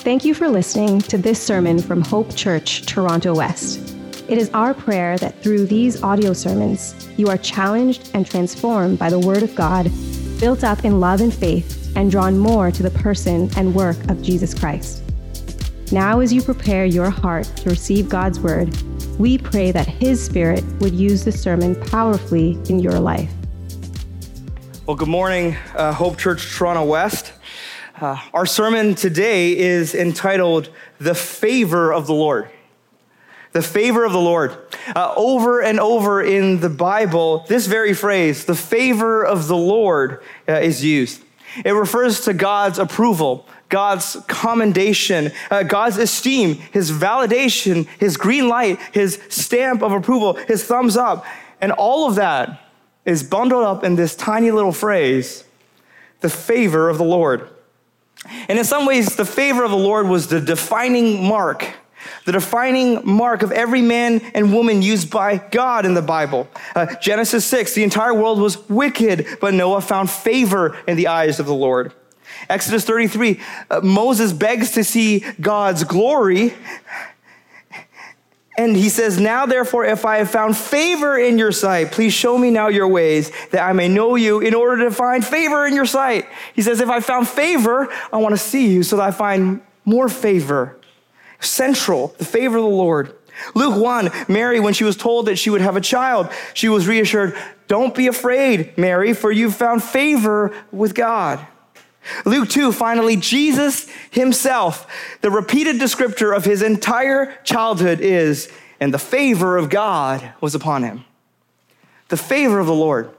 Thank you for listening to this sermon from Hope Church, Toronto West. It is our prayer that through these audio sermons, you are challenged and transformed by the Word of God, built up in love and faith, and drawn more to the person and work of Jesus Christ. Now, as you prepare your heart to receive God's Word, we pray that His Spirit would use the sermon powerfully in your life. Well, good morning, uh, Hope Church Toronto West. Uh, our sermon today is entitled The Favor of the Lord. The favor of the Lord. Uh, over and over in the Bible, this very phrase, the favor of the Lord, uh, is used. It refers to God's approval, God's commendation, uh, God's esteem, His validation, His green light, His stamp of approval, His thumbs up. And all of that is bundled up in this tiny little phrase, the favor of the Lord. And in some ways, the favor of the Lord was the defining mark, the defining mark of every man and woman used by God in the Bible. Uh, Genesis 6, the entire world was wicked, but Noah found favor in the eyes of the Lord. Exodus 33, uh, Moses begs to see God's glory. And he says, Now therefore, if I have found favor in your sight, please show me now your ways that I may know you in order to find favor in your sight. He says, If I found favor, I want to see you so that I find more favor. Central, the favor of the Lord. Luke 1, Mary, when she was told that she would have a child, she was reassured, Don't be afraid, Mary, for you've found favor with God. Luke 2, finally, Jesus himself, the repeated descriptor of his entire childhood is, and the favor of God was upon him. The favor of the Lord.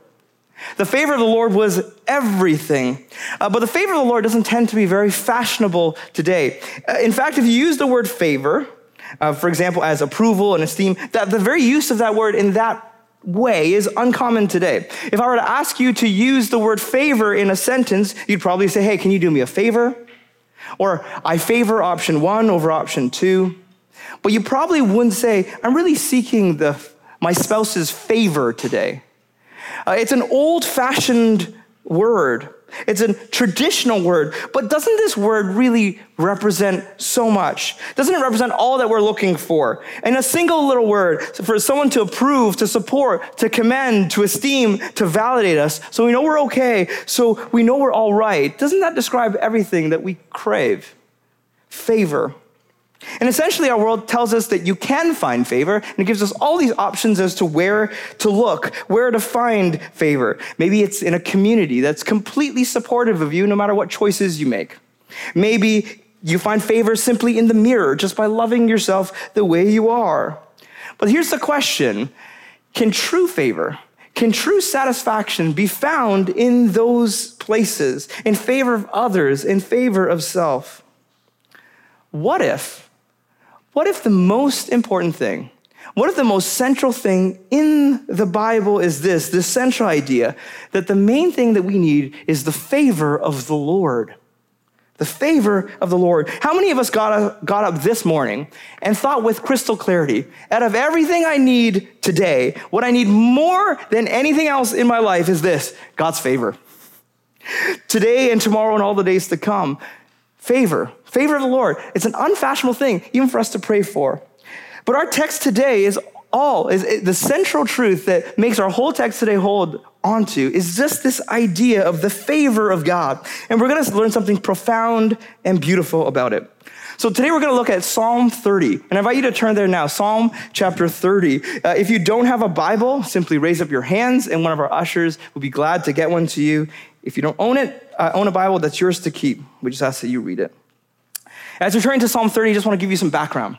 The favor of the Lord was everything. Uh, but the favor of the Lord doesn't tend to be very fashionable today. Uh, in fact, if you use the word favor, uh, for example, as approval and esteem, that the very use of that word in that way is uncommon today. If I were to ask you to use the word favor in a sentence, you'd probably say, hey, can you do me a favor? Or I favor option one over option two. But you probably wouldn't say, I'm really seeking the, my spouse's favor today. Uh, it's an old fashioned word. It's a traditional word, but doesn't this word really represent so much? Doesn't it represent all that we're looking for? In a single little word, for someone to approve, to support, to commend, to esteem, to validate us, so we know we're okay, so we know we're all right. Doesn't that describe everything that we crave? Favor. And essentially, our world tells us that you can find favor, and it gives us all these options as to where to look, where to find favor. Maybe it's in a community that's completely supportive of you no matter what choices you make. Maybe you find favor simply in the mirror, just by loving yourself the way you are. But here's the question Can true favor, can true satisfaction be found in those places, in favor of others, in favor of self? What if? What if the most important thing, what if the most central thing in the Bible is this, this central idea that the main thing that we need is the favor of the Lord? The favor of the Lord. How many of us got up, got up this morning and thought with crystal clarity, out of everything I need today, what I need more than anything else in my life is this God's favor. Today and tomorrow and all the days to come, favor. Favor of the Lord. It's an unfashionable thing, even for us to pray for. But our text today is all, is the central truth that makes our whole text today hold onto is just this idea of the favor of God. And we're going to learn something profound and beautiful about it. So today we're going to look at Psalm 30. And I invite you to turn there now, Psalm chapter 30. Uh, if you don't have a Bible, simply raise up your hands and one of our ushers will be glad to get one to you. If you don't own it, uh, own a Bible, that's yours to keep. We just ask that you read it. As we turn to Psalm 30, I just want to give you some background.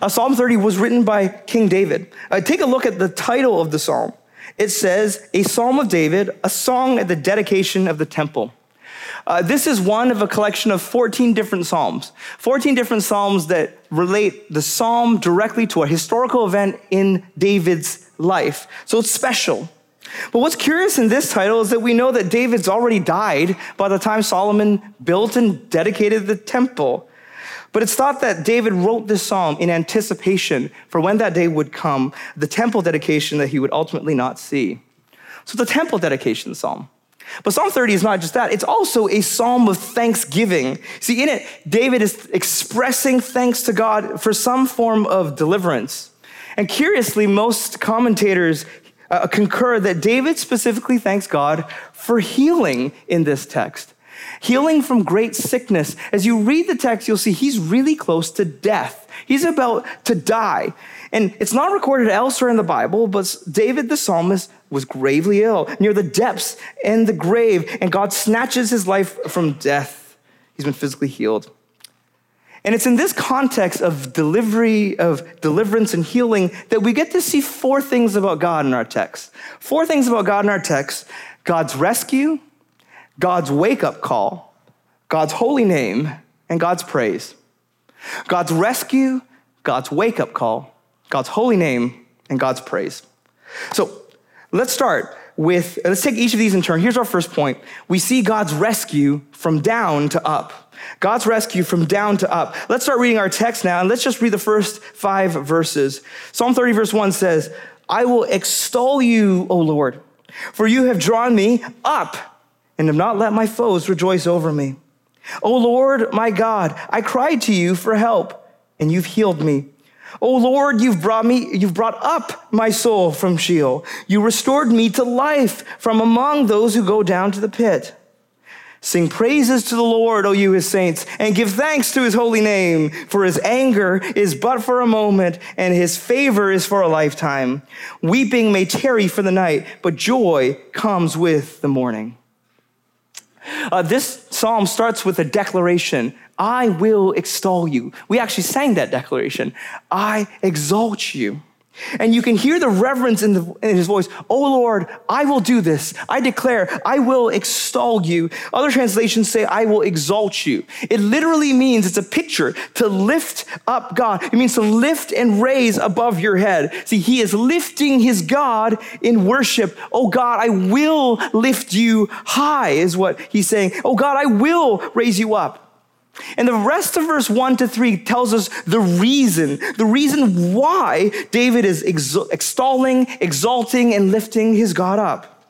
Uh, psalm 30 was written by King David. Uh, take a look at the title of the psalm. It says, A Psalm of David, a song at the dedication of the temple. Uh, this is one of a collection of 14 different psalms, 14 different psalms that relate the psalm directly to a historical event in David's life. So it's special. But what's curious in this title is that we know that David's already died by the time Solomon built and dedicated the temple. But it's thought that David wrote this psalm in anticipation for when that day would come, the temple dedication that he would ultimately not see. So, the temple dedication psalm. But Psalm 30 is not just that, it's also a psalm of thanksgiving. See, in it, David is expressing thanks to God for some form of deliverance. And curiously, most commentators uh, concur that David specifically thanks God for healing in this text. Healing from great sickness. As you read the text, you'll see he's really close to death. He's about to die. And it's not recorded elsewhere in the Bible, but David the psalmist was gravely ill, near the depths and the grave, and God snatches his life from death. He's been physically healed. And it's in this context of delivery, of deliverance and healing that we get to see four things about God in our text. Four things about God in our text God's rescue, God's wake up call, God's holy name, and God's praise. God's rescue, God's wake up call, God's holy name, and God's praise. So let's start with, let's take each of these in turn. Here's our first point. We see God's rescue from down to up. God's rescue from down to up. Let's start reading our text now, and let's just read the first five verses. Psalm 30, verse 1 says, I will extol you, O Lord, for you have drawn me up and have not let my foes rejoice over me. O Lord, my God, I cried to you for help, and you've healed me. O Lord, you've brought me, you've brought up my soul from Sheol. You restored me to life from among those who go down to the pit. Sing praises to the Lord, O you his saints, and give thanks to his holy name, for his anger is but for a moment, and his favor is for a lifetime. Weeping may tarry for the night, but joy comes with the morning. Uh, this psalm starts with a declaration I will extol you. We actually sang that declaration I exalt you. And you can hear the reverence in, the, in, his voice. Oh Lord, I will do this. I declare, I will extol you. Other translations say, I will exalt you. It literally means it's a picture to lift up God. It means to lift and raise above your head. See, he is lifting his God in worship. Oh God, I will lift you high, is what he's saying. Oh God, I will raise you up. And the rest of verse 1 to 3 tells us the reason, the reason why David is extolling, exalting, and lifting his God up.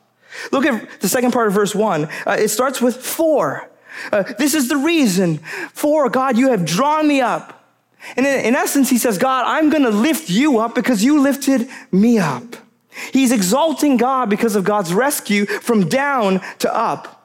Look at the second part of verse 1. Uh, it starts with for. Uh, this is the reason. For, God, you have drawn me up. And in, in essence, he says, God, I'm going to lift you up because you lifted me up. He's exalting God because of God's rescue from down to up.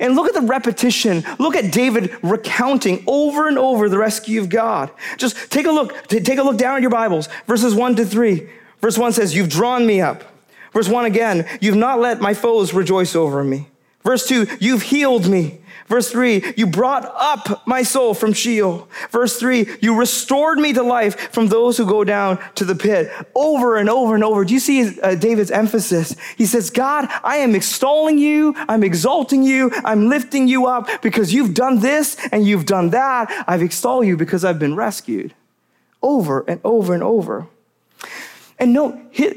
And look at the repetition. Look at David recounting over and over the rescue of God. Just take a look, take a look down at your Bibles, verses 1 to 3. Verse 1 says, You've drawn me up. Verse 1 again, You've not let my foes rejoice over me. Verse 2, You've healed me. Verse 3, you brought up my soul from Sheol. Verse 3, you restored me to life from those who go down to the pit. Over and over and over. Do you see uh, David's emphasis? He says, God, I am extolling you. I'm exalting you. I'm lifting you up because you've done this and you've done that. I've extolled you because I've been rescued. Over and over and over. And note, his,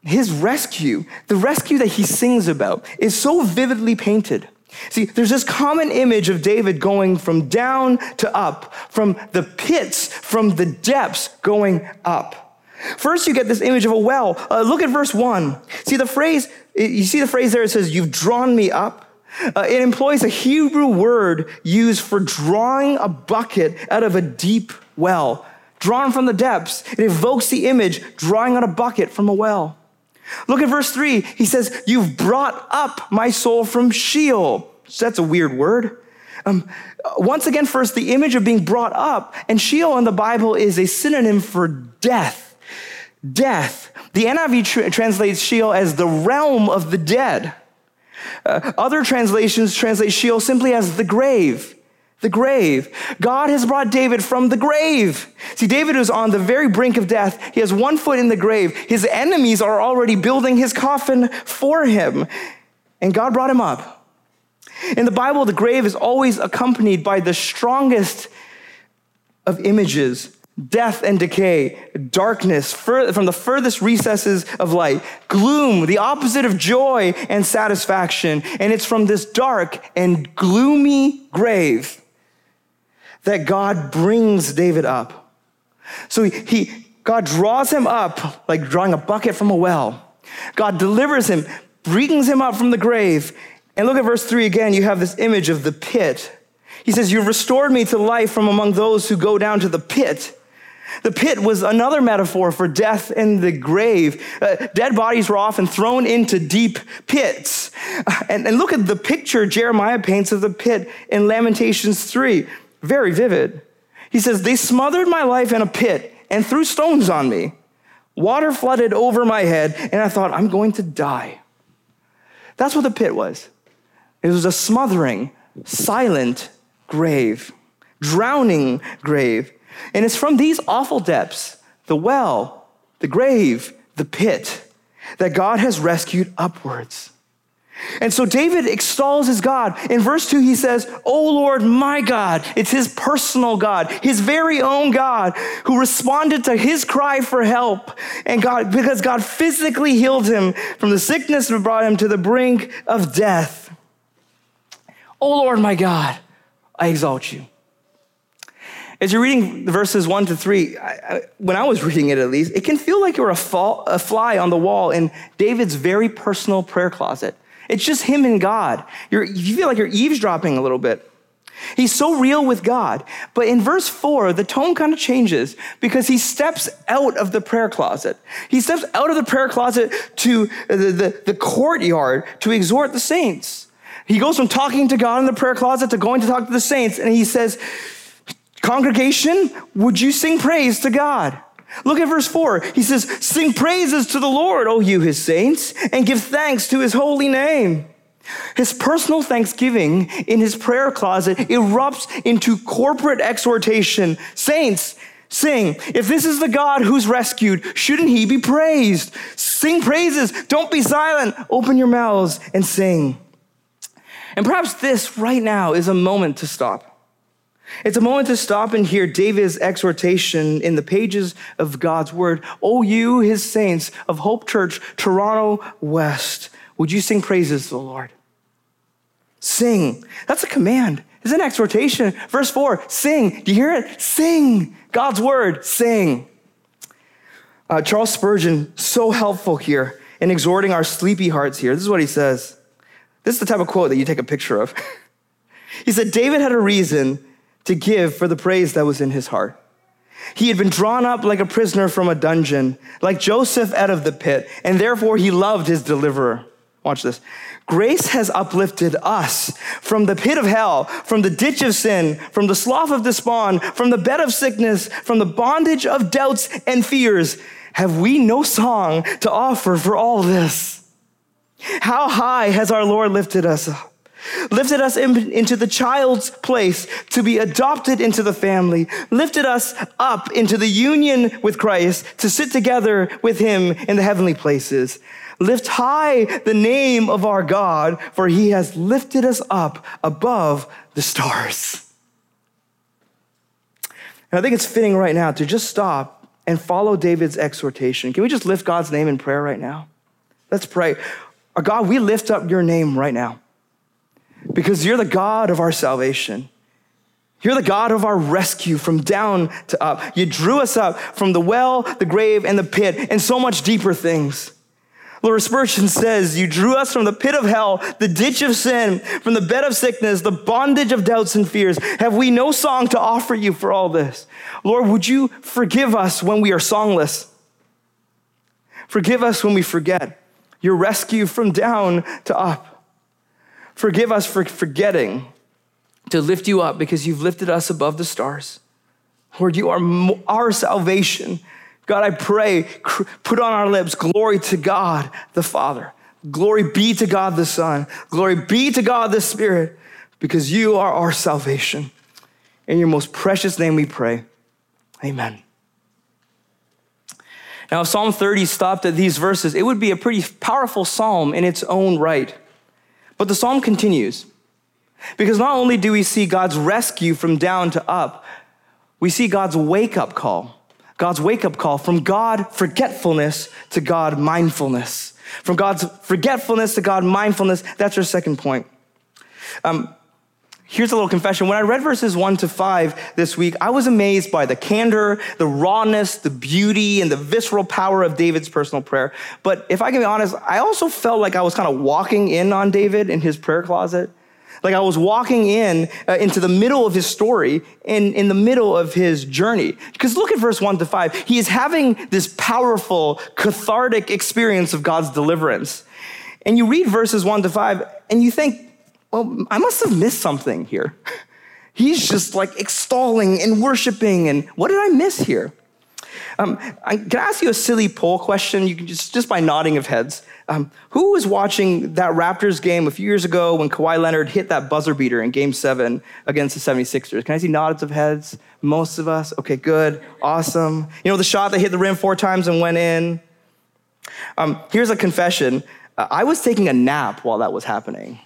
his rescue, the rescue that he sings about, is so vividly painted. See, there's this common image of David going from down to up, from the pits, from the depths going up. First, you get this image of a well. Uh, look at verse one. See the phrase, you see the phrase there, it says, You've drawn me up. Uh, it employs a Hebrew word used for drawing a bucket out of a deep well, drawn from the depths. It evokes the image, drawing out a bucket from a well. Look at verse 3. He says, You've brought up my soul from Sheol. That's a weird word. Um, once again, first, the image of being brought up, and Sheol in the Bible is a synonym for death. Death. The NIV tra- translates Sheol as the realm of the dead. Uh, other translations translate Sheol simply as the grave the grave. God has brought David from the grave. See, David is on the very brink of death. He has one foot in the grave. His enemies are already building his coffin for him. And God brought him up. In the Bible, the grave is always accompanied by the strongest of images death and decay, darkness from the furthest recesses of light, gloom, the opposite of joy and satisfaction. And it's from this dark and gloomy grave that God brings David up. So he, God draws him up like drawing a bucket from a well. God delivers him, brings him up from the grave, And look at verse 3 again. You have this image of the pit. He says, You've restored me to life from among those who go down to the pit. The pit was another metaphor for death and the grave. Uh, dead bodies were often thrown into deep pits. Uh, and, and look at the picture Jeremiah paints of the pit in Lamentations 3. Very vivid. He says, They smothered my life in a pit and threw stones on me. Water flooded over my head, and I thought, I'm going to die. That's what the pit was. It was a smothering, silent grave, drowning grave. And it's from these awful depths, the well, the grave, the pit, that God has rescued upwards. And so David extols his God. In verse 2, he says, Oh Lord, my God. It's his personal God, his very own God, who responded to his cry for help. And God, because God physically healed him from the sickness that brought him to the brink of death. Oh Lord, my God, I exalt you. As you're reading verses one to three, I, I, when I was reading it at least, it can feel like you're a, fall, a fly on the wall in David's very personal prayer closet. It's just him and God. You're, you feel like you're eavesdropping a little bit. He's so real with God. But in verse four, the tone kind of changes because he steps out of the prayer closet. He steps out of the prayer closet to the, the, the courtyard to exhort the saints. He goes from talking to God in the prayer closet to going to talk to the saints, and he says, Congregation, would you sing praise to God? Look at verse 4. He says, Sing praises to the Lord, O you, his saints, and give thanks to his holy name. His personal thanksgiving in his prayer closet erupts into corporate exhortation. Saints, sing. If this is the God who's rescued, shouldn't he be praised? Sing praises. Don't be silent. Open your mouths and sing. And perhaps this right now is a moment to stop. It's a moment to stop and hear David's exhortation in the pages of God's word. Oh, you, his saints of Hope Church, Toronto West, would you sing praises to the Lord? Sing. That's a command. It's an exhortation. Verse four, sing. Do you hear it? Sing. God's word, sing. Uh, Charles Spurgeon, so helpful here in exhorting our sleepy hearts here. This is what he says. This is the type of quote that you take a picture of. he said, David had a reason to give for the praise that was in his heart. He had been drawn up like a prisoner from a dungeon, like Joseph out of the pit, and therefore he loved his deliverer. Watch this. Grace has uplifted us from the pit of hell, from the ditch of sin, from the slough of despond, from the bed of sickness, from the bondage of doubts and fears. Have we no song to offer for all this? How high has our Lord lifted us up? lifted us in, into the child's place to be adopted into the family, lifted us up into the union with Christ to sit together with him in the heavenly places. Lift high the name of our God, for he has lifted us up above the stars. And I think it's fitting right now to just stop and follow David's exhortation. Can we just lift God's name in prayer right now? Let's pray. Our God, we lift up your name right now because you're the God of our salvation. You're the God of our rescue from down to up. You drew us up from the well, the grave, and the pit, and so much deeper things. Lord Spurgeon says, You drew us from the pit of hell, the ditch of sin, from the bed of sickness, the bondage of doubts and fears. Have we no song to offer you for all this? Lord, would you forgive us when we are songless? Forgive us when we forget your rescue from down to up. Forgive us for forgetting to lift you up because you've lifted us above the stars. Lord, you are our salvation. God, I pray, put on our lips glory to God the Father. Glory be to God the Son. Glory be to God the Spirit, because you are our salvation. In your most precious name we pray. Amen. Now, if Psalm 30 stopped at these verses, it would be a pretty powerful psalm in its own right. But the psalm continues because not only do we see God's rescue from down to up, we see God's wake up call. God's wake up call from God forgetfulness to God mindfulness. From God's forgetfulness to God mindfulness. That's our second point. Um, Here's a little confession. When I read verses one to five this week, I was amazed by the candor, the rawness, the beauty, and the visceral power of David's personal prayer. But if I can be honest, I also felt like I was kind of walking in on David in his prayer closet. Like I was walking in uh, into the middle of his story and in the middle of his journey. Because look at verse one to five. He is having this powerful, cathartic experience of God's deliverance. And you read verses one to five and you think, well, I must have missed something here. He's just like extolling and worshiping, and what did I miss here? Um, I can I ask you a silly poll question? You can just just by nodding of heads. Um, who was watching that Raptors game a few years ago when Kawhi Leonard hit that buzzer beater in Game Seven against the 76ers? Can I see nods of heads? Most of us. Okay, good, awesome. You know the shot that hit the rim four times and went in. Um, here's a confession. Uh, I was taking a nap while that was happening.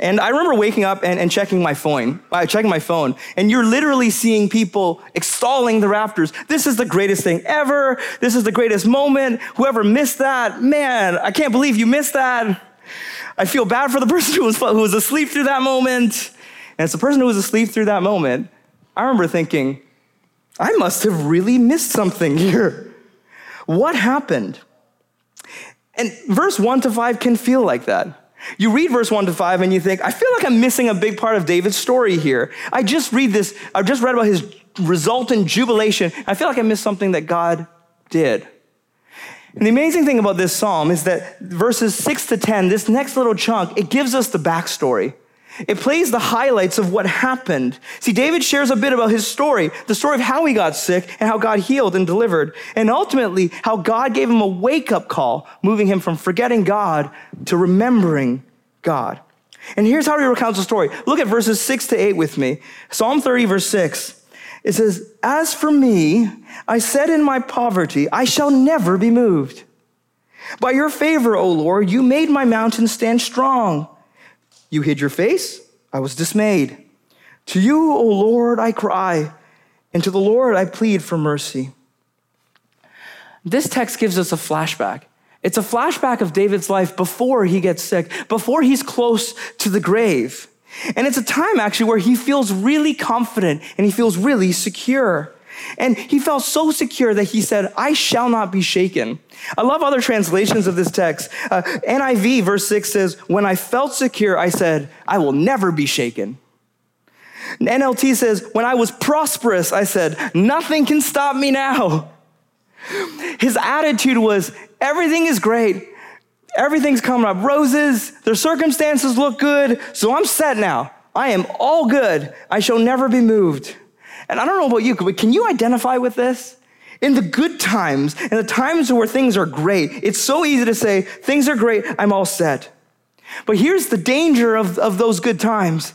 And I remember waking up and, and checking my phone, uh, checking my phone, and you're literally seeing people extolling the Raptors. This is the greatest thing ever. This is the greatest moment. Whoever missed that, man, I can't believe you missed that. I feel bad for the person who was, who was asleep through that moment. And it's the person who was asleep through that moment. I remember thinking, I must have really missed something here. What happened? And verse one to five can feel like that. You read verse 1 to 5 and you think, I feel like I'm missing a big part of David's story here. I just read this, I've just read about his resultant jubilation. I feel like I missed something that God did. And the amazing thing about this psalm is that verses 6 to 10, this next little chunk, it gives us the backstory. It plays the highlights of what happened. See, David shares a bit about his story, the story of how he got sick and how God healed and delivered, and ultimately how God gave him a wake up call, moving him from forgetting God to remembering God. And here's how he recounts the story. Look at verses six to eight with me. Psalm 30, verse six. It says, As for me, I said in my poverty, I shall never be moved. By your favor, O Lord, you made my mountain stand strong. You hid your face, I was dismayed. To you, O Lord, I cry, and to the Lord I plead for mercy. This text gives us a flashback. It's a flashback of David's life before he gets sick, before he's close to the grave. And it's a time actually where he feels really confident and he feels really secure. And he felt so secure that he said, I shall not be shaken. I love other translations of this text. Uh, NIV, verse 6 says, When I felt secure, I said, I will never be shaken. NLT says, When I was prosperous, I said, Nothing can stop me now. His attitude was, Everything is great. Everything's coming up roses. Their circumstances look good. So I'm set now. I am all good. I shall never be moved. And I don't know about you, but can you identify with this? In the good times, in the times where things are great, it's so easy to say, things are great, I'm all set. But here's the danger of, of those good times.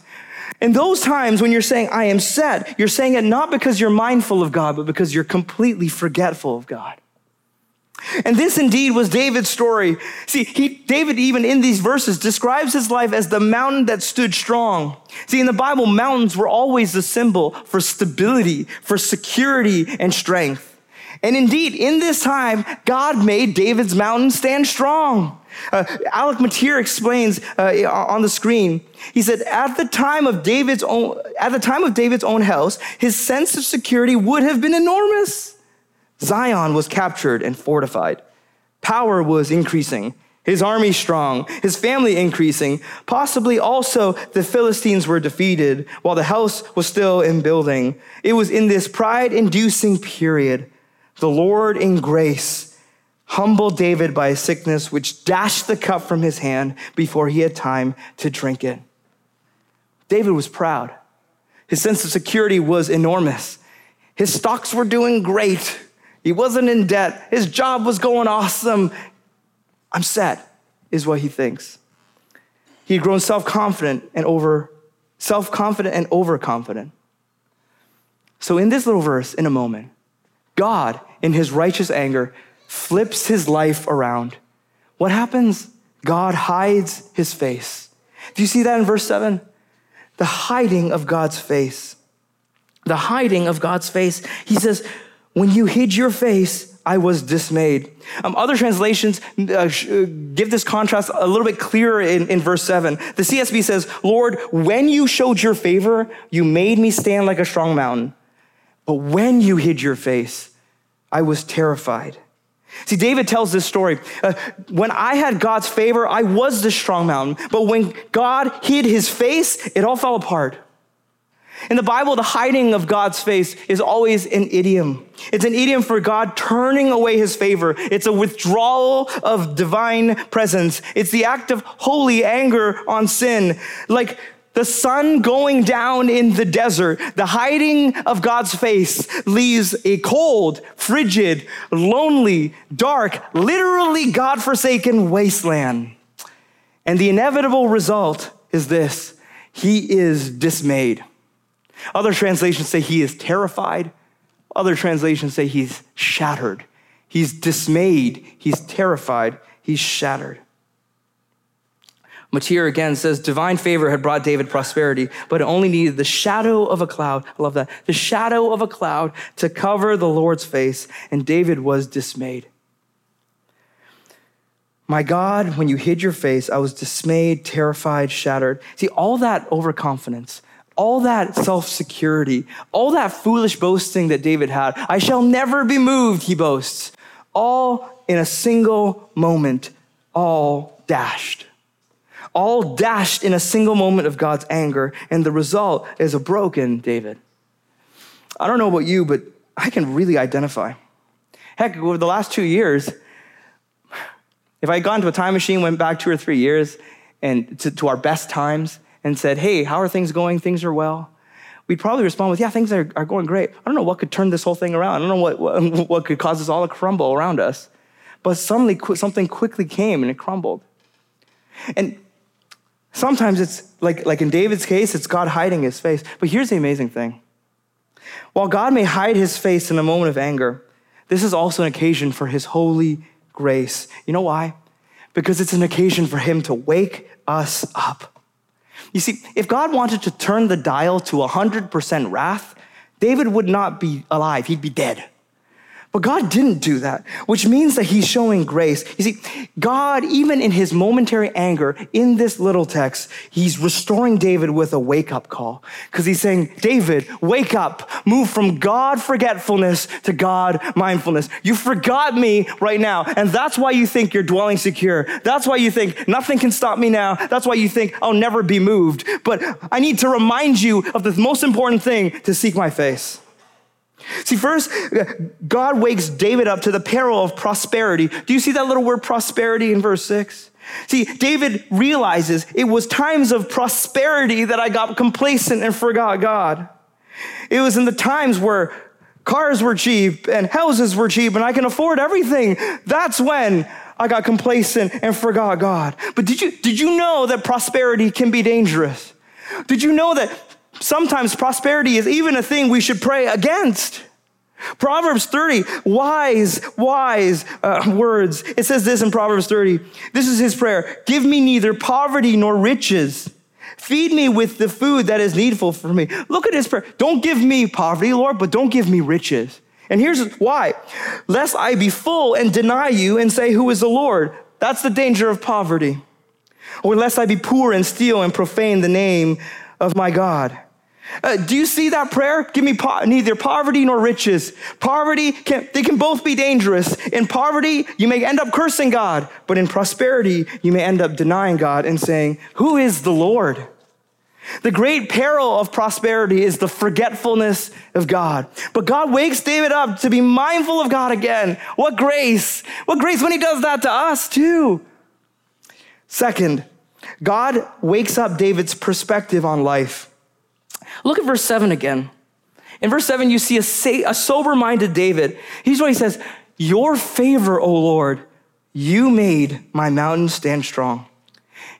In those times when you're saying, I am set, you're saying it not because you're mindful of God, but because you're completely forgetful of God. And this indeed was David's story. See, he, David, even in these verses, describes his life as the mountain that stood strong. See, in the Bible, mountains were always the symbol for stability, for security, and strength. And indeed, in this time, God made David's mountain stand strong. Uh, Alec Motyer explains uh, on the screen. He said, "At the time of David's own, at the time of David's own house, his sense of security would have been enormous." Zion was captured and fortified. Power was increasing. His army strong, his family increasing. Possibly also the Philistines were defeated while the house was still in building. It was in this pride inducing period, the Lord in grace humbled David by a sickness which dashed the cup from his hand before he had time to drink it. David was proud. His sense of security was enormous. His stocks were doing great. He wasn't in debt. His job was going awesome. I'm set, is what he thinks. He had grown self-confident and over self-confident and overconfident. So in this little verse, in a moment, God, in his righteous anger, flips his life around. What happens? God hides his face. Do you see that in verse 7? The hiding of God's face. The hiding of God's face. He says, when you hid your face, I was dismayed. Um, other translations uh, give this contrast a little bit clearer in, in verse 7. The CSB says, Lord, when you showed your favor, you made me stand like a strong mountain. But when you hid your face, I was terrified. See, David tells this story. Uh, when I had God's favor, I was the strong mountain. But when God hid his face, it all fell apart. In the Bible, the hiding of God's face is always an idiom. It's an idiom for God turning away his favor. It's a withdrawal of divine presence. It's the act of holy anger on sin. Like the sun going down in the desert, the hiding of God's face leaves a cold, frigid, lonely, dark, literally God forsaken wasteland. And the inevitable result is this He is dismayed. Other translations say he is terrified. Other translations say he's shattered. He's dismayed. He's terrified. He's shattered. Motyer again says divine favor had brought David prosperity, but it only needed the shadow of a cloud. I love that. The shadow of a cloud to cover the Lord's face, and David was dismayed. My God, when you hid your face, I was dismayed, terrified, shattered. See, all that overconfidence, all that self security, all that foolish boasting that David had. I shall never be moved, he boasts, all in a single moment, all dashed. All dashed in a single moment of God's anger, and the result is a broken David. I don't know about you, but I can really identify. Heck, over the last two years, if I had gone to a time machine, went back two or three years, and to, to our best times, and said, Hey, how are things going? Things are well. We'd probably respond with, Yeah, things are, are going great. I don't know what could turn this whole thing around. I don't know what, what, what could cause us all to crumble around us. But suddenly, something quickly came and it crumbled. And sometimes it's like, like in David's case, it's God hiding his face. But here's the amazing thing while God may hide his face in a moment of anger, this is also an occasion for his holy grace. You know why? Because it's an occasion for him to wake us up. You see, if God wanted to turn the dial to 100% wrath, David would not be alive, he'd be dead. But God didn't do that, which means that He's showing grace. You see, God, even in His momentary anger in this little text, He's restoring David with a wake up call. Because He's saying, David, wake up, move from God forgetfulness to God mindfulness. You forgot me right now, and that's why you think you're dwelling secure. That's why you think nothing can stop me now. That's why you think I'll never be moved. But I need to remind you of the most important thing to seek my face. See, first, God wakes David up to the peril of prosperity. Do you see that little word prosperity in verse 6? See, David realizes it was times of prosperity that I got complacent and forgot God. It was in the times where cars were cheap and houses were cheap and I can afford everything. That's when I got complacent and forgot God. But did you, did you know that prosperity can be dangerous? Did you know that Sometimes prosperity is even a thing we should pray against. Proverbs 30, wise, wise uh, words. It says this in Proverbs 30. This is his prayer Give me neither poverty nor riches. Feed me with the food that is needful for me. Look at his prayer. Don't give me poverty, Lord, but don't give me riches. And here's why lest I be full and deny you and say, Who is the Lord? That's the danger of poverty. Or lest I be poor and steal and profane the name of my God. Uh, do you see that prayer? Give me po- neither poverty nor riches. Poverty, can, they can both be dangerous. In poverty, you may end up cursing God, but in prosperity, you may end up denying God and saying, Who is the Lord? The great peril of prosperity is the forgetfulness of God. But God wakes David up to be mindful of God again. What grace! What grace when he does that to us too. Second, God wakes up David's perspective on life. Look at verse 7 again. In verse 7, you see a, a sober minded David. Here's what he says Your favor, O Lord, you made my mountain stand strong.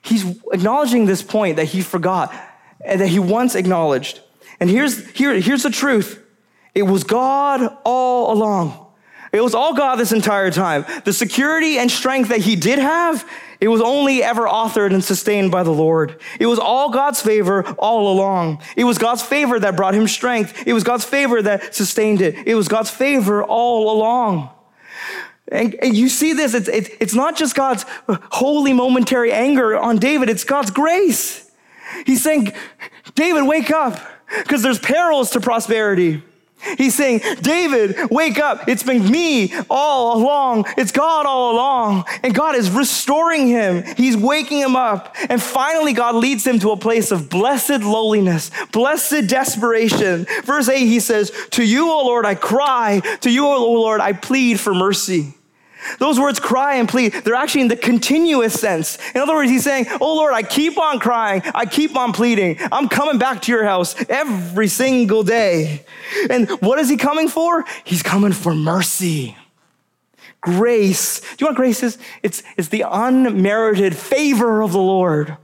He's acknowledging this point that he forgot and that he once acknowledged. And here's, here, here's the truth it was God all along. It was all God this entire time. The security and strength that he did have, it was only ever authored and sustained by the Lord. It was all God's favor all along. It was God's favor that brought him strength. It was God's favor that sustained it. It was God's favor all along. And, and you see this, it's, it's, it's not just God's holy momentary anger on David, it's God's grace. He's saying, David, wake up, because there's perils to prosperity. He's saying, David, wake up. It's been me all along. It's God all along. And God is restoring him. He's waking him up. And finally, God leads him to a place of blessed lowliness, blessed desperation. Verse 8, he says, To you, O Lord, I cry. To you, O Lord, I plead for mercy. Those words cry and plead, they're actually in the continuous sense. In other words, he's saying, Oh Lord, I keep on crying. I keep on pleading. I'm coming back to your house every single day. And what is he coming for? He's coming for mercy. Grace. Do you what grace is? It's, it's the unmerited favor of the Lord.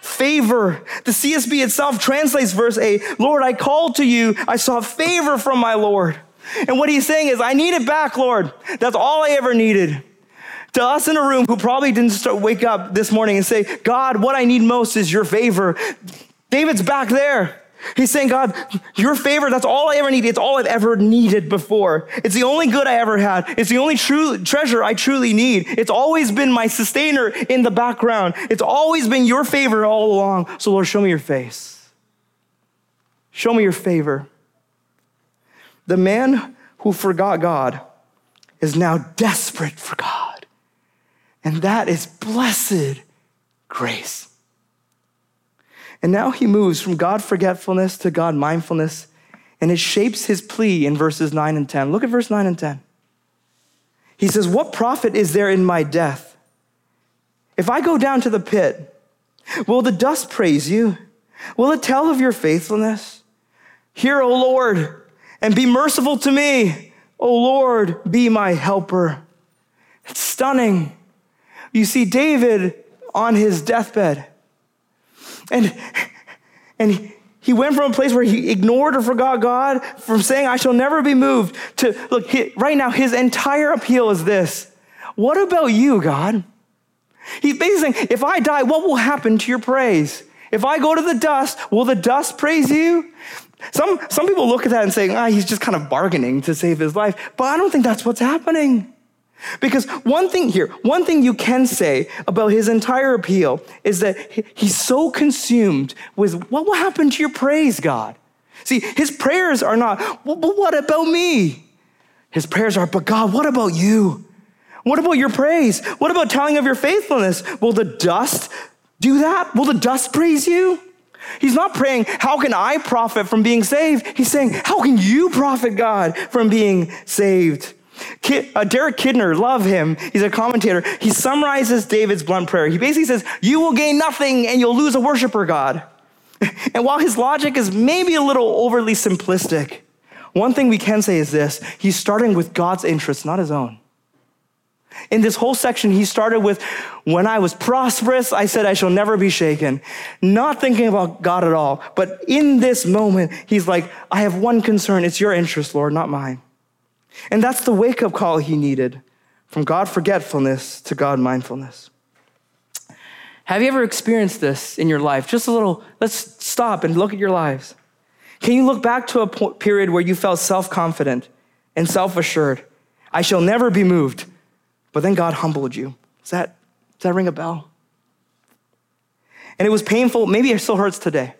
Favor. The CSB itself translates verse 8 Lord, I called to you. I saw favor from my Lord. And what he's saying is, I need it back, Lord. That's all I ever needed. To us in a room who probably didn't start, wake up this morning and say, God, what I need most is your favor. David's back there. He's saying, God, your favor, that's all I ever need. It's all I've ever needed before. It's the only good I ever had. It's the only true treasure I truly need. It's always been my sustainer in the background. It's always been your favor all along. So, Lord, show me your face. Show me your favor. The man who forgot God is now desperate for God. And that is blessed grace. And now he moves from God forgetfulness to God mindfulness, and it shapes his plea in verses 9 and 10. Look at verse 9 and 10. He says, What profit is there in my death? If I go down to the pit, will the dust praise you? Will it tell of your faithfulness? Hear, O Lord, and be merciful to me. O Lord, be my helper. It's stunning. You see David on his deathbed. And, and he went from a place where he ignored or forgot God, from saying, I shall never be moved, to look, he, right now, his entire appeal is this What about you, God? He's basically saying, If I die, what will happen to your praise? If I go to the dust, will the dust praise you? Some, some people look at that and say, ah, he's just kind of bargaining to save his life. But I don't think that's what's happening. Because one thing here, one thing you can say about his entire appeal is that he's so consumed with what will happen to your praise, God? See, his prayers are not, well, but what about me? His prayers are, but God, what about you? What about your praise? What about telling of your faithfulness? Will the dust do that? Will the dust praise you? He's not praying, how can I profit from being saved? He's saying, how can you profit, God, from being saved? Kid, uh, Derek Kidner, love him. He's a commentator. He summarizes David's blunt prayer. He basically says, You will gain nothing and you'll lose a worshiper, God. And while his logic is maybe a little overly simplistic, one thing we can say is this he's starting with God's interests, not his own. In this whole section, he started with, When I was prosperous, I said, I shall never be shaken. Not thinking about God at all. But in this moment, he's like, I have one concern. It's your interest, Lord, not mine. And that's the wake up call he needed from God forgetfulness to God mindfulness. Have you ever experienced this in your life? Just a little, let's stop and look at your lives. Can you look back to a period where you felt self confident and self assured? I shall never be moved. But then God humbled you. Does that, does that ring a bell? And it was painful. Maybe it still hurts today.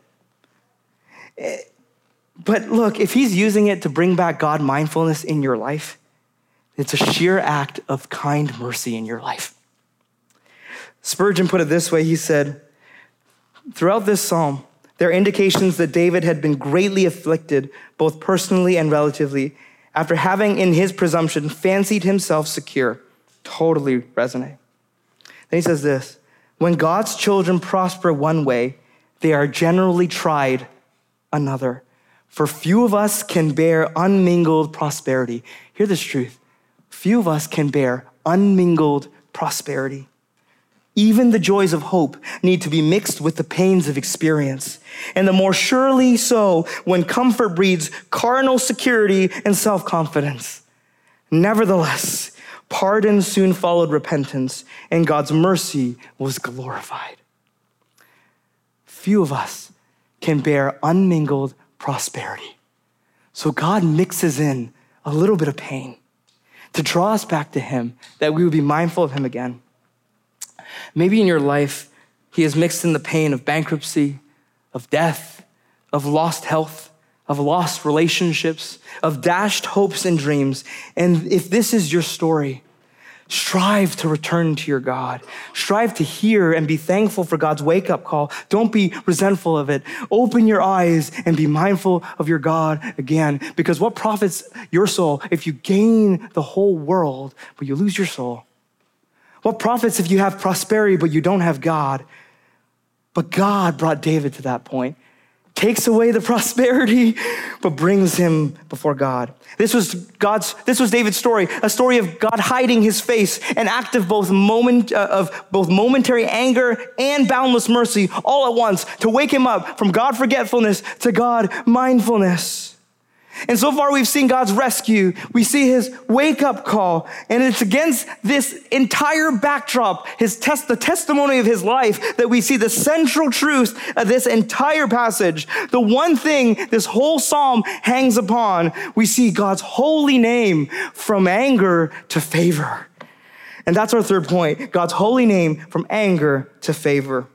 Eh, but look, if he's using it to bring back God mindfulness in your life, it's a sheer act of kind mercy in your life. Spurgeon put it this way he said, Throughout this psalm, there are indications that David had been greatly afflicted, both personally and relatively, after having, in his presumption, fancied himself secure. Totally resonate. Then he says this When God's children prosper one way, they are generally tried another. For few of us can bear unmingled prosperity. Hear this truth few of us can bear unmingled prosperity. Even the joys of hope need to be mixed with the pains of experience. And the more surely so when comfort breeds carnal security and self confidence. Nevertheless, pardon soon followed repentance, and God's mercy was glorified. Few of us can bear unmingled prosperity. So God mixes in a little bit of pain to draw us back to Him, that we would be mindful of Him again. Maybe in your life, He has mixed in the pain of bankruptcy, of death, of lost health, of lost relationships, of dashed hopes and dreams. And if this is your story, Strive to return to your God. Strive to hear and be thankful for God's wake up call. Don't be resentful of it. Open your eyes and be mindful of your God again. Because what profits your soul if you gain the whole world, but you lose your soul? What profits if you have prosperity, but you don't have God? But God brought David to that point takes away the prosperity, but brings him before God. This was God's, this was David's story, a story of God hiding his face, an act of both moment, uh, of both momentary anger and boundless mercy all at once to wake him up from God forgetfulness to God mindfulness. And so far, we've seen God's rescue. We see his wake up call. And it's against this entire backdrop, his test, the testimony of his life, that we see the central truth of this entire passage. The one thing this whole psalm hangs upon, we see God's holy name from anger to favor. And that's our third point God's holy name from anger to favor.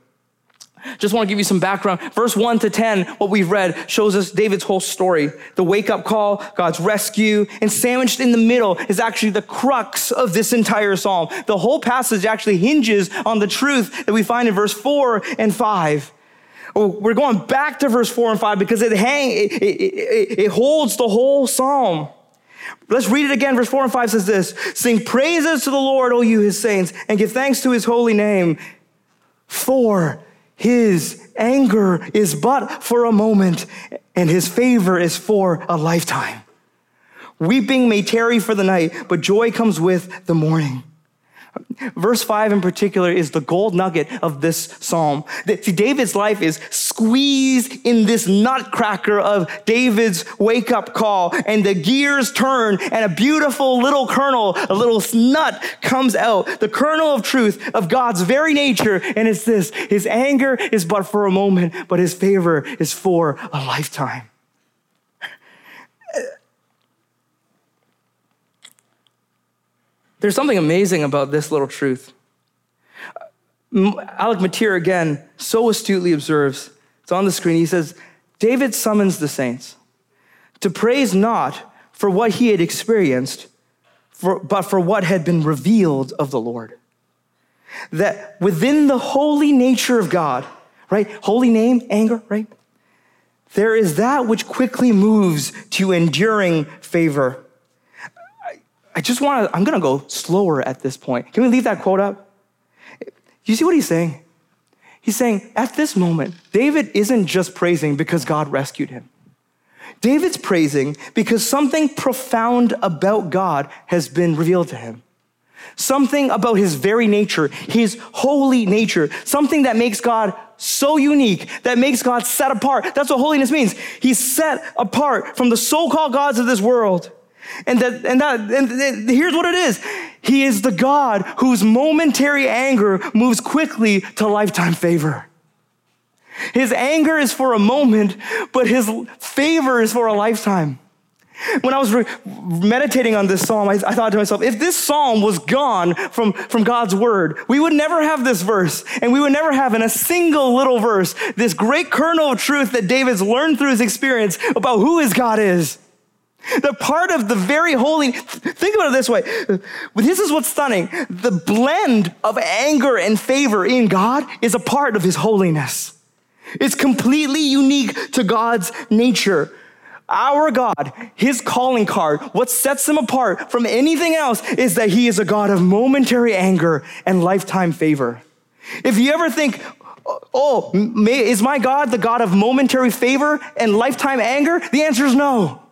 Just want to give you some background. Verse 1 to 10, what we've read shows us David's whole story. The wake up call, God's rescue, and sandwiched in the middle is actually the crux of this entire psalm. The whole passage actually hinges on the truth that we find in verse 4 and 5. We're going back to verse 4 and 5 because it, hang, it, it, it holds the whole psalm. Let's read it again. Verse 4 and 5 says this Sing praises to the Lord, O you his saints, and give thanks to his holy name. For his anger is but for a moment, and his favor is for a lifetime. Weeping may tarry for the night, but joy comes with the morning. Verse 5 in particular is the gold nugget of this psalm. See, David's life is squeezed in this nutcracker of David's wake up call, and the gears turn, and a beautiful little kernel, a little nut comes out, the kernel of truth of God's very nature. And it's this His anger is but for a moment, but His favor is for a lifetime. There's something amazing about this little truth. Alec Motyer again so astutely observes, it's on the screen. He says, David summons the saints to praise not for what he had experienced, for, but for what had been revealed of the Lord. That within the holy nature of God, right? Holy name, anger, right? There is that which quickly moves to enduring favor. I just want to, I'm going to go slower at this point. Can we leave that quote up? You see what he's saying? He's saying, at this moment, David isn't just praising because God rescued him. David's praising because something profound about God has been revealed to him. Something about his very nature, his holy nature, something that makes God so unique, that makes God set apart. That's what holiness means. He's set apart from the so called gods of this world. And that, and that, and here's what it is. He is the God whose momentary anger moves quickly to lifetime favor. His anger is for a moment, but his favor is for a lifetime. When I was re- meditating on this psalm, I, I, thought to myself, if this psalm was gone from, from God's word, we would never have this verse, and we would never have in a single little verse this great kernel of truth that David's learned through his experience about who his God is. The part of the very holy, think about it this way. This is what's stunning. The blend of anger and favor in God is a part of his holiness. It's completely unique to God's nature. Our God, his calling card, what sets him apart from anything else is that he is a God of momentary anger and lifetime favor. If you ever think, oh, is my God the God of momentary favor and lifetime anger? The answer is no.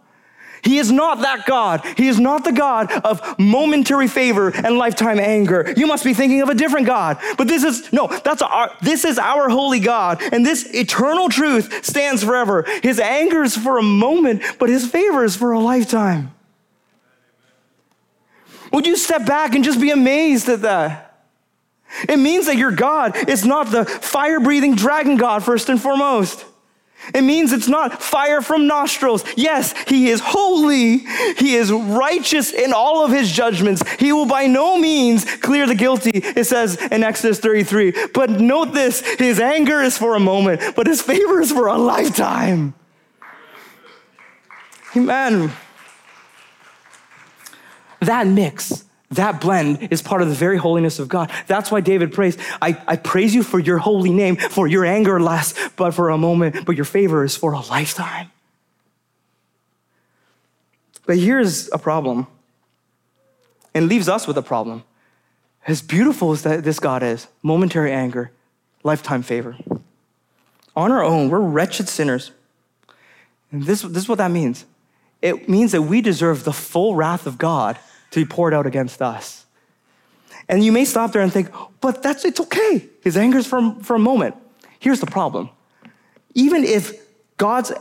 He is not that God. He is not the God of momentary favor and lifetime anger. You must be thinking of a different God. But this is no, that's our this is our holy God. And this eternal truth stands forever. His anger is for a moment, but his favor is for a lifetime. Would you step back and just be amazed at that? It means that your God is not the fire breathing dragon God, first and foremost. It means it's not fire from nostrils. Yes, he is holy. He is righteous in all of his judgments. He will by no means clear the guilty, it says in Exodus 33. But note this his anger is for a moment, but his favor is for a lifetime. Amen. That mix that blend is part of the very holiness of God. That's why David prays, I, I praise you for your holy name, for your anger lasts but for a moment, but your favor is for a lifetime. But here's a problem, and leaves us with a problem. As beautiful as that this God is, momentary anger, lifetime favor. On our own, we're wretched sinners. And this, this is what that means. It means that we deserve the full wrath of God to be poured out against us. And you may stop there and think, but that's it's okay. His anger's for, for a moment. Here's the problem. Even if God's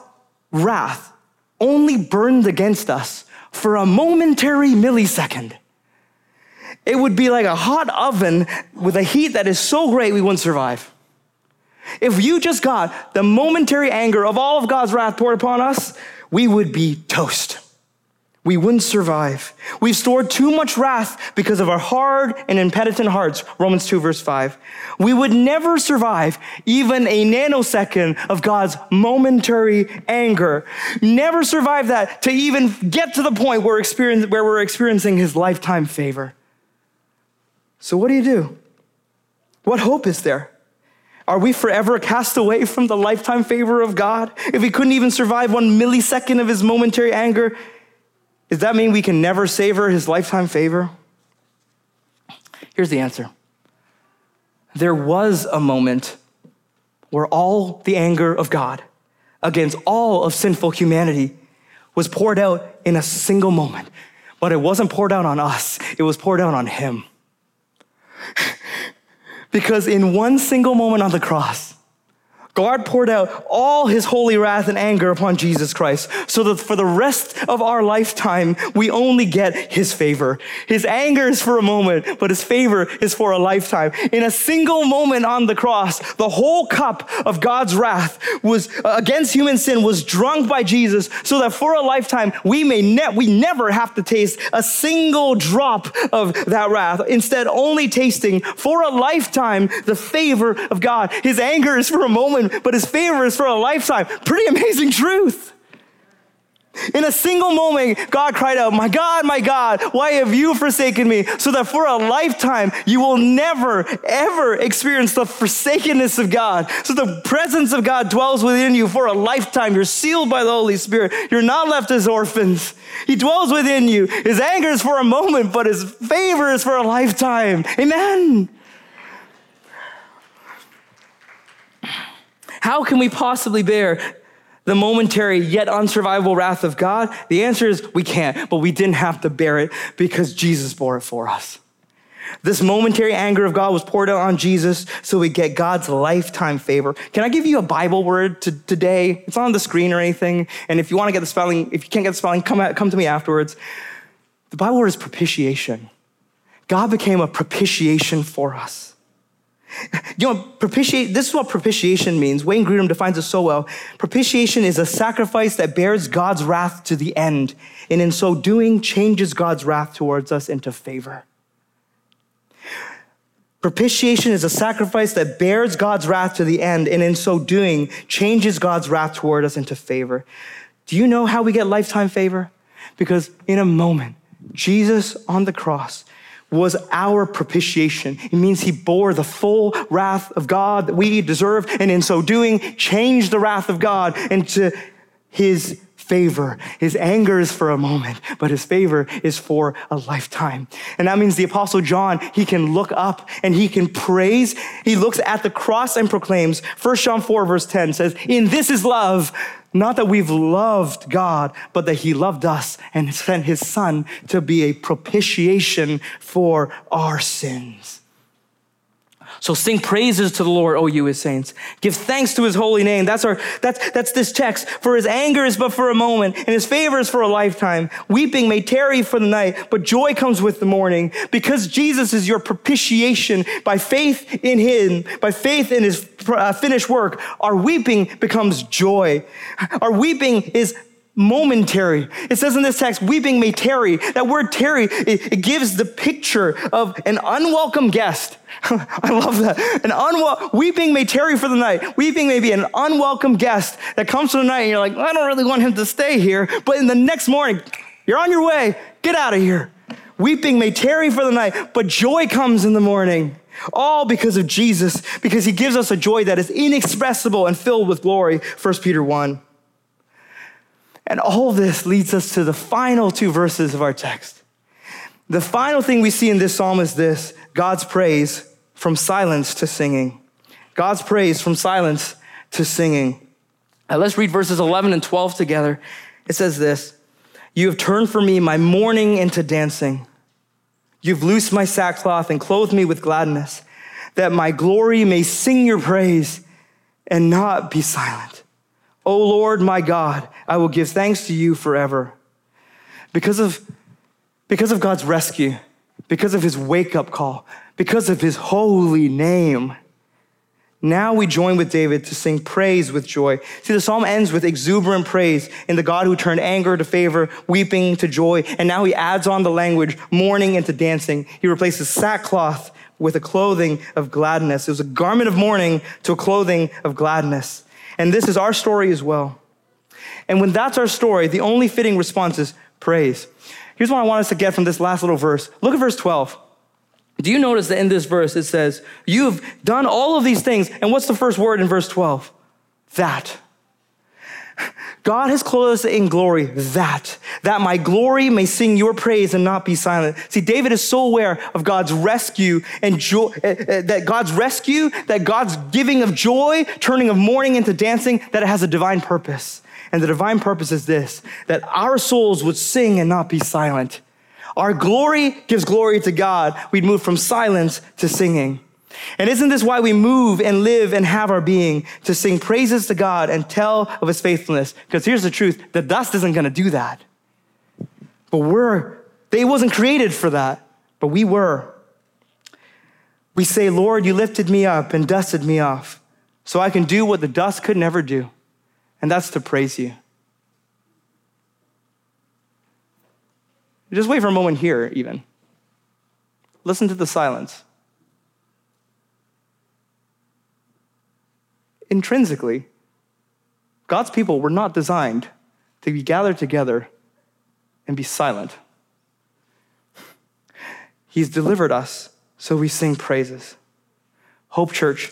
wrath only burned against us for a momentary millisecond, it would be like a hot oven with a heat that is so great we wouldn't survive. If you just got the momentary anger of all of God's wrath poured upon us, we would be toast we wouldn't survive. We've stored too much wrath because of our hard and impenitent hearts. Romans 2, verse 5. We would never survive even a nanosecond of God's momentary anger. Never survive that to even get to the point where, where we're experiencing his lifetime favor. So, what do you do? What hope is there? Are we forever cast away from the lifetime favor of God? If we couldn't even survive one millisecond of his momentary anger, does that mean we can never savor his lifetime favor? Here's the answer there was a moment where all the anger of God against all of sinful humanity was poured out in a single moment. But it wasn't poured out on us, it was poured out on him. because in one single moment on the cross, God poured out all his holy wrath and anger upon Jesus Christ so that for the rest of our lifetime, we only get his favor. His anger is for a moment, but his favor is for a lifetime. In a single moment on the cross, the whole cup of God's wrath was uh, against human sin was drunk by Jesus so that for a lifetime, we may ne- we never have to taste a single drop of that wrath. Instead, only tasting for a lifetime the favor of God. His anger is for a moment but his favor is for a lifetime. Pretty amazing truth. In a single moment, God cried out, My God, my God, why have you forsaken me? So that for a lifetime, you will never, ever experience the forsakenness of God. So the presence of God dwells within you for a lifetime. You're sealed by the Holy Spirit. You're not left as orphans. He dwells within you. His anger is for a moment, but his favor is for a lifetime. Amen. How can we possibly bear the momentary yet unsurvivable wrath of God? The answer is we can't, but we didn't have to bear it because Jesus bore it for us. This momentary anger of God was poured out on Jesus so we get God's lifetime favor. Can I give you a Bible word to, today? It's on the screen or anything. And if you want to get the spelling, if you can't get the spelling, come, at, come to me afterwards. The Bible word is propitiation. God became a propitiation for us. You know, propitiate, this is what propitiation means. Wayne Grudem defines it so well. Propitiation is a sacrifice that bears God's wrath to the end, and in so doing, changes God's wrath towards us into favor. Propitiation is a sacrifice that bears God's wrath to the end, and in so doing, changes God's wrath toward us into favor. Do you know how we get lifetime favor? Because in a moment, Jesus on the cross was our propitiation. It means he bore the full wrath of God that we deserve, and in so doing, changed the wrath of God into his favor. His anger is for a moment, but his favor is for a lifetime. And that means the apostle John, he can look up and he can praise. He looks at the cross and proclaims, 1 John 4 verse 10 says, in this is love, not that we've loved God, but that He loved us and sent His Son to be a propitiation for our sins. So sing praises to the Lord, O you his saints. Give thanks to his holy name. That's our, that's, that's this text. For his anger is but for a moment, and his favor is for a lifetime. Weeping may tarry for the night, but joy comes with the morning. Because Jesus is your propitiation by faith in him, by faith in his uh, finished work, our weeping becomes joy. Our weeping is momentary. It says in this text, weeping may tarry. That word tarry, it, it gives the picture of an unwelcome guest. I love that. An unwel- weeping may tarry for the night. Weeping may be an unwelcome guest that comes for the night and you're like, I don't really want him to stay here. But in the next morning, you're on your way. Get out of here. Weeping may tarry for the night, but joy comes in the morning. All because of Jesus, because he gives us a joy that is inexpressible and filled with glory. 1 Peter 1. And all this leads us to the final two verses of our text. The final thing we see in this psalm is this God's praise from silence to singing. God's praise from silence to singing. Now let's read verses 11 and 12 together. It says this You have turned for me my mourning into dancing. You've loosed my sackcloth and clothed me with gladness, that my glory may sing your praise and not be silent. O Lord my God, I will give thanks to you forever. Because of, because of God's rescue, because of his wake up call, because of his holy name, now we join with David to sing praise with joy. See, the psalm ends with exuberant praise in the God who turned anger to favor, weeping to joy, and now he adds on the language, mourning into dancing. He replaces sackcloth with a clothing of gladness. It was a garment of mourning to a clothing of gladness. And this is our story as well. And when that's our story, the only fitting response is praise. Here's what I want us to get from this last little verse. Look at verse 12. Do you notice that in this verse it says, You've done all of these things. And what's the first word in verse 12? That. God has clothed us in glory, that, that my glory may sing your praise and not be silent. See, David is so aware of God's rescue and joy, uh, uh, that God's rescue, that God's giving of joy, turning of mourning into dancing, that it has a divine purpose. And the divine purpose is this, that our souls would sing and not be silent. Our glory gives glory to God. We'd move from silence to singing. And isn't this why we move and live and have our being to sing praises to God and tell of his faithfulness? Because here's the truth the dust isn't going to do that. But we're, they wasn't created for that, but we were. We say, Lord, you lifted me up and dusted me off so I can do what the dust could never do, and that's to praise you. Just wait for a moment here, even. Listen to the silence. Intrinsically, God's people were not designed to be gathered together and be silent. He's delivered us, so we sing praises. Hope Church,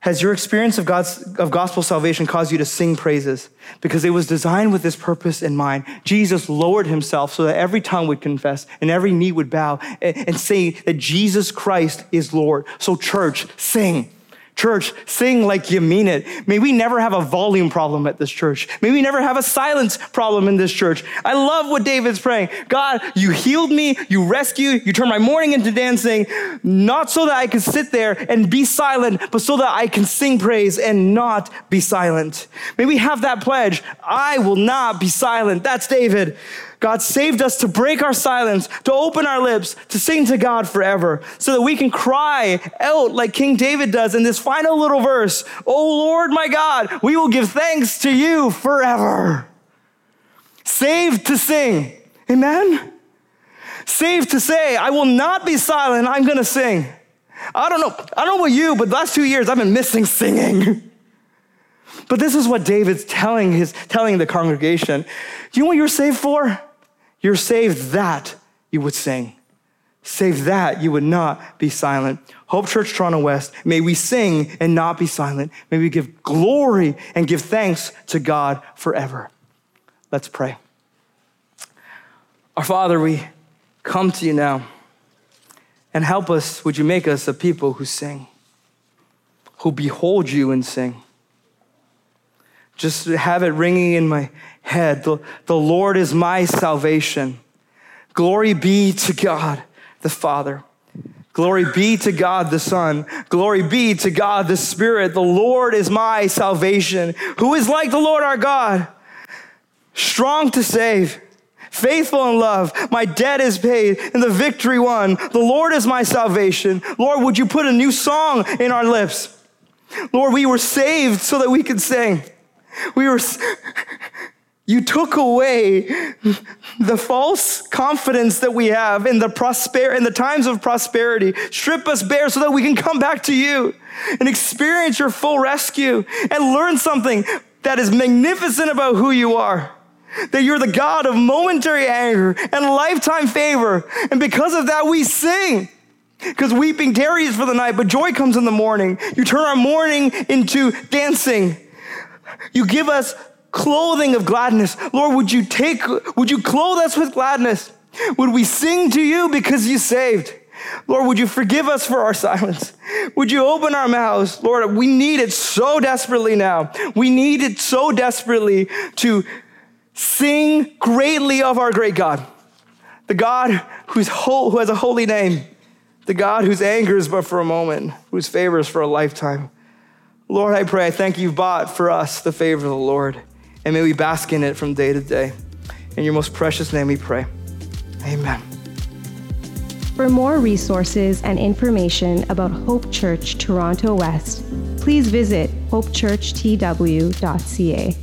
has your experience of God's of gospel salvation caused you to sing praises? Because it was designed with this purpose in mind. Jesus lowered himself so that every tongue would confess and every knee would bow and, and say that Jesus Christ is Lord. So, church, sing. Church, sing like you mean it. May we never have a volume problem at this church. May we never have a silence problem in this church. I love what David's praying. God, you healed me, you rescued, you turned my mourning into dancing, not so that I can sit there and be silent, but so that I can sing praise and not be silent. May we have that pledge. I will not be silent. That's David. God saved us to break our silence, to open our lips, to sing to God forever, so that we can cry out like King David does in this final little verse Oh Lord my God, we will give thanks to you forever. Saved to sing. Amen? Saved to say, I will not be silent, I'm gonna sing. I don't know, I don't know about you, but the last two years I've been missing singing. But this is what David's telling his telling the congregation. Do you know what you're saved for? You're saved that you would sing. Save that you would not be silent. Hope Church Toronto West, may we sing and not be silent. May we give glory and give thanks to God forever. Let's pray. Our Father, we come to you now and help us. Would you make us a people who sing, who behold you and sing? Just have it ringing in my head. The, the Lord is my salvation. Glory be to God the Father. Glory be to God the Son. Glory be to God the Spirit. The Lord is my salvation. Who is like the Lord our God? Strong to save, faithful in love. My debt is paid and the victory won. The Lord is my salvation. Lord, would you put a new song in our lips? Lord, we were saved so that we could sing. We were, you took away the false confidence that we have in the prosper in the times of prosperity. Strip us bare so that we can come back to you and experience your full rescue and learn something that is magnificent about who you are. That you're the God of momentary anger and lifetime favor. And because of that, we sing. Because weeping tarries for the night, but joy comes in the morning. You turn our mourning into dancing. You give us clothing of gladness. Lord, would you take, would you clothe us with gladness? Would we sing to you because you saved? Lord, would you forgive us for our silence? Would you open our mouths? Lord, we need it so desperately now. We need it so desperately to sing greatly of our great God, the God who's whole, who has a holy name, the God whose anger is but for a moment, whose favor is for a lifetime. Lord, I pray, I thank you bought for us the favor of the Lord, and may we bask in it from day to day. In your most precious name we pray. Amen. For more resources and information about Hope Church Toronto West, please visit hopechurchtw.ca.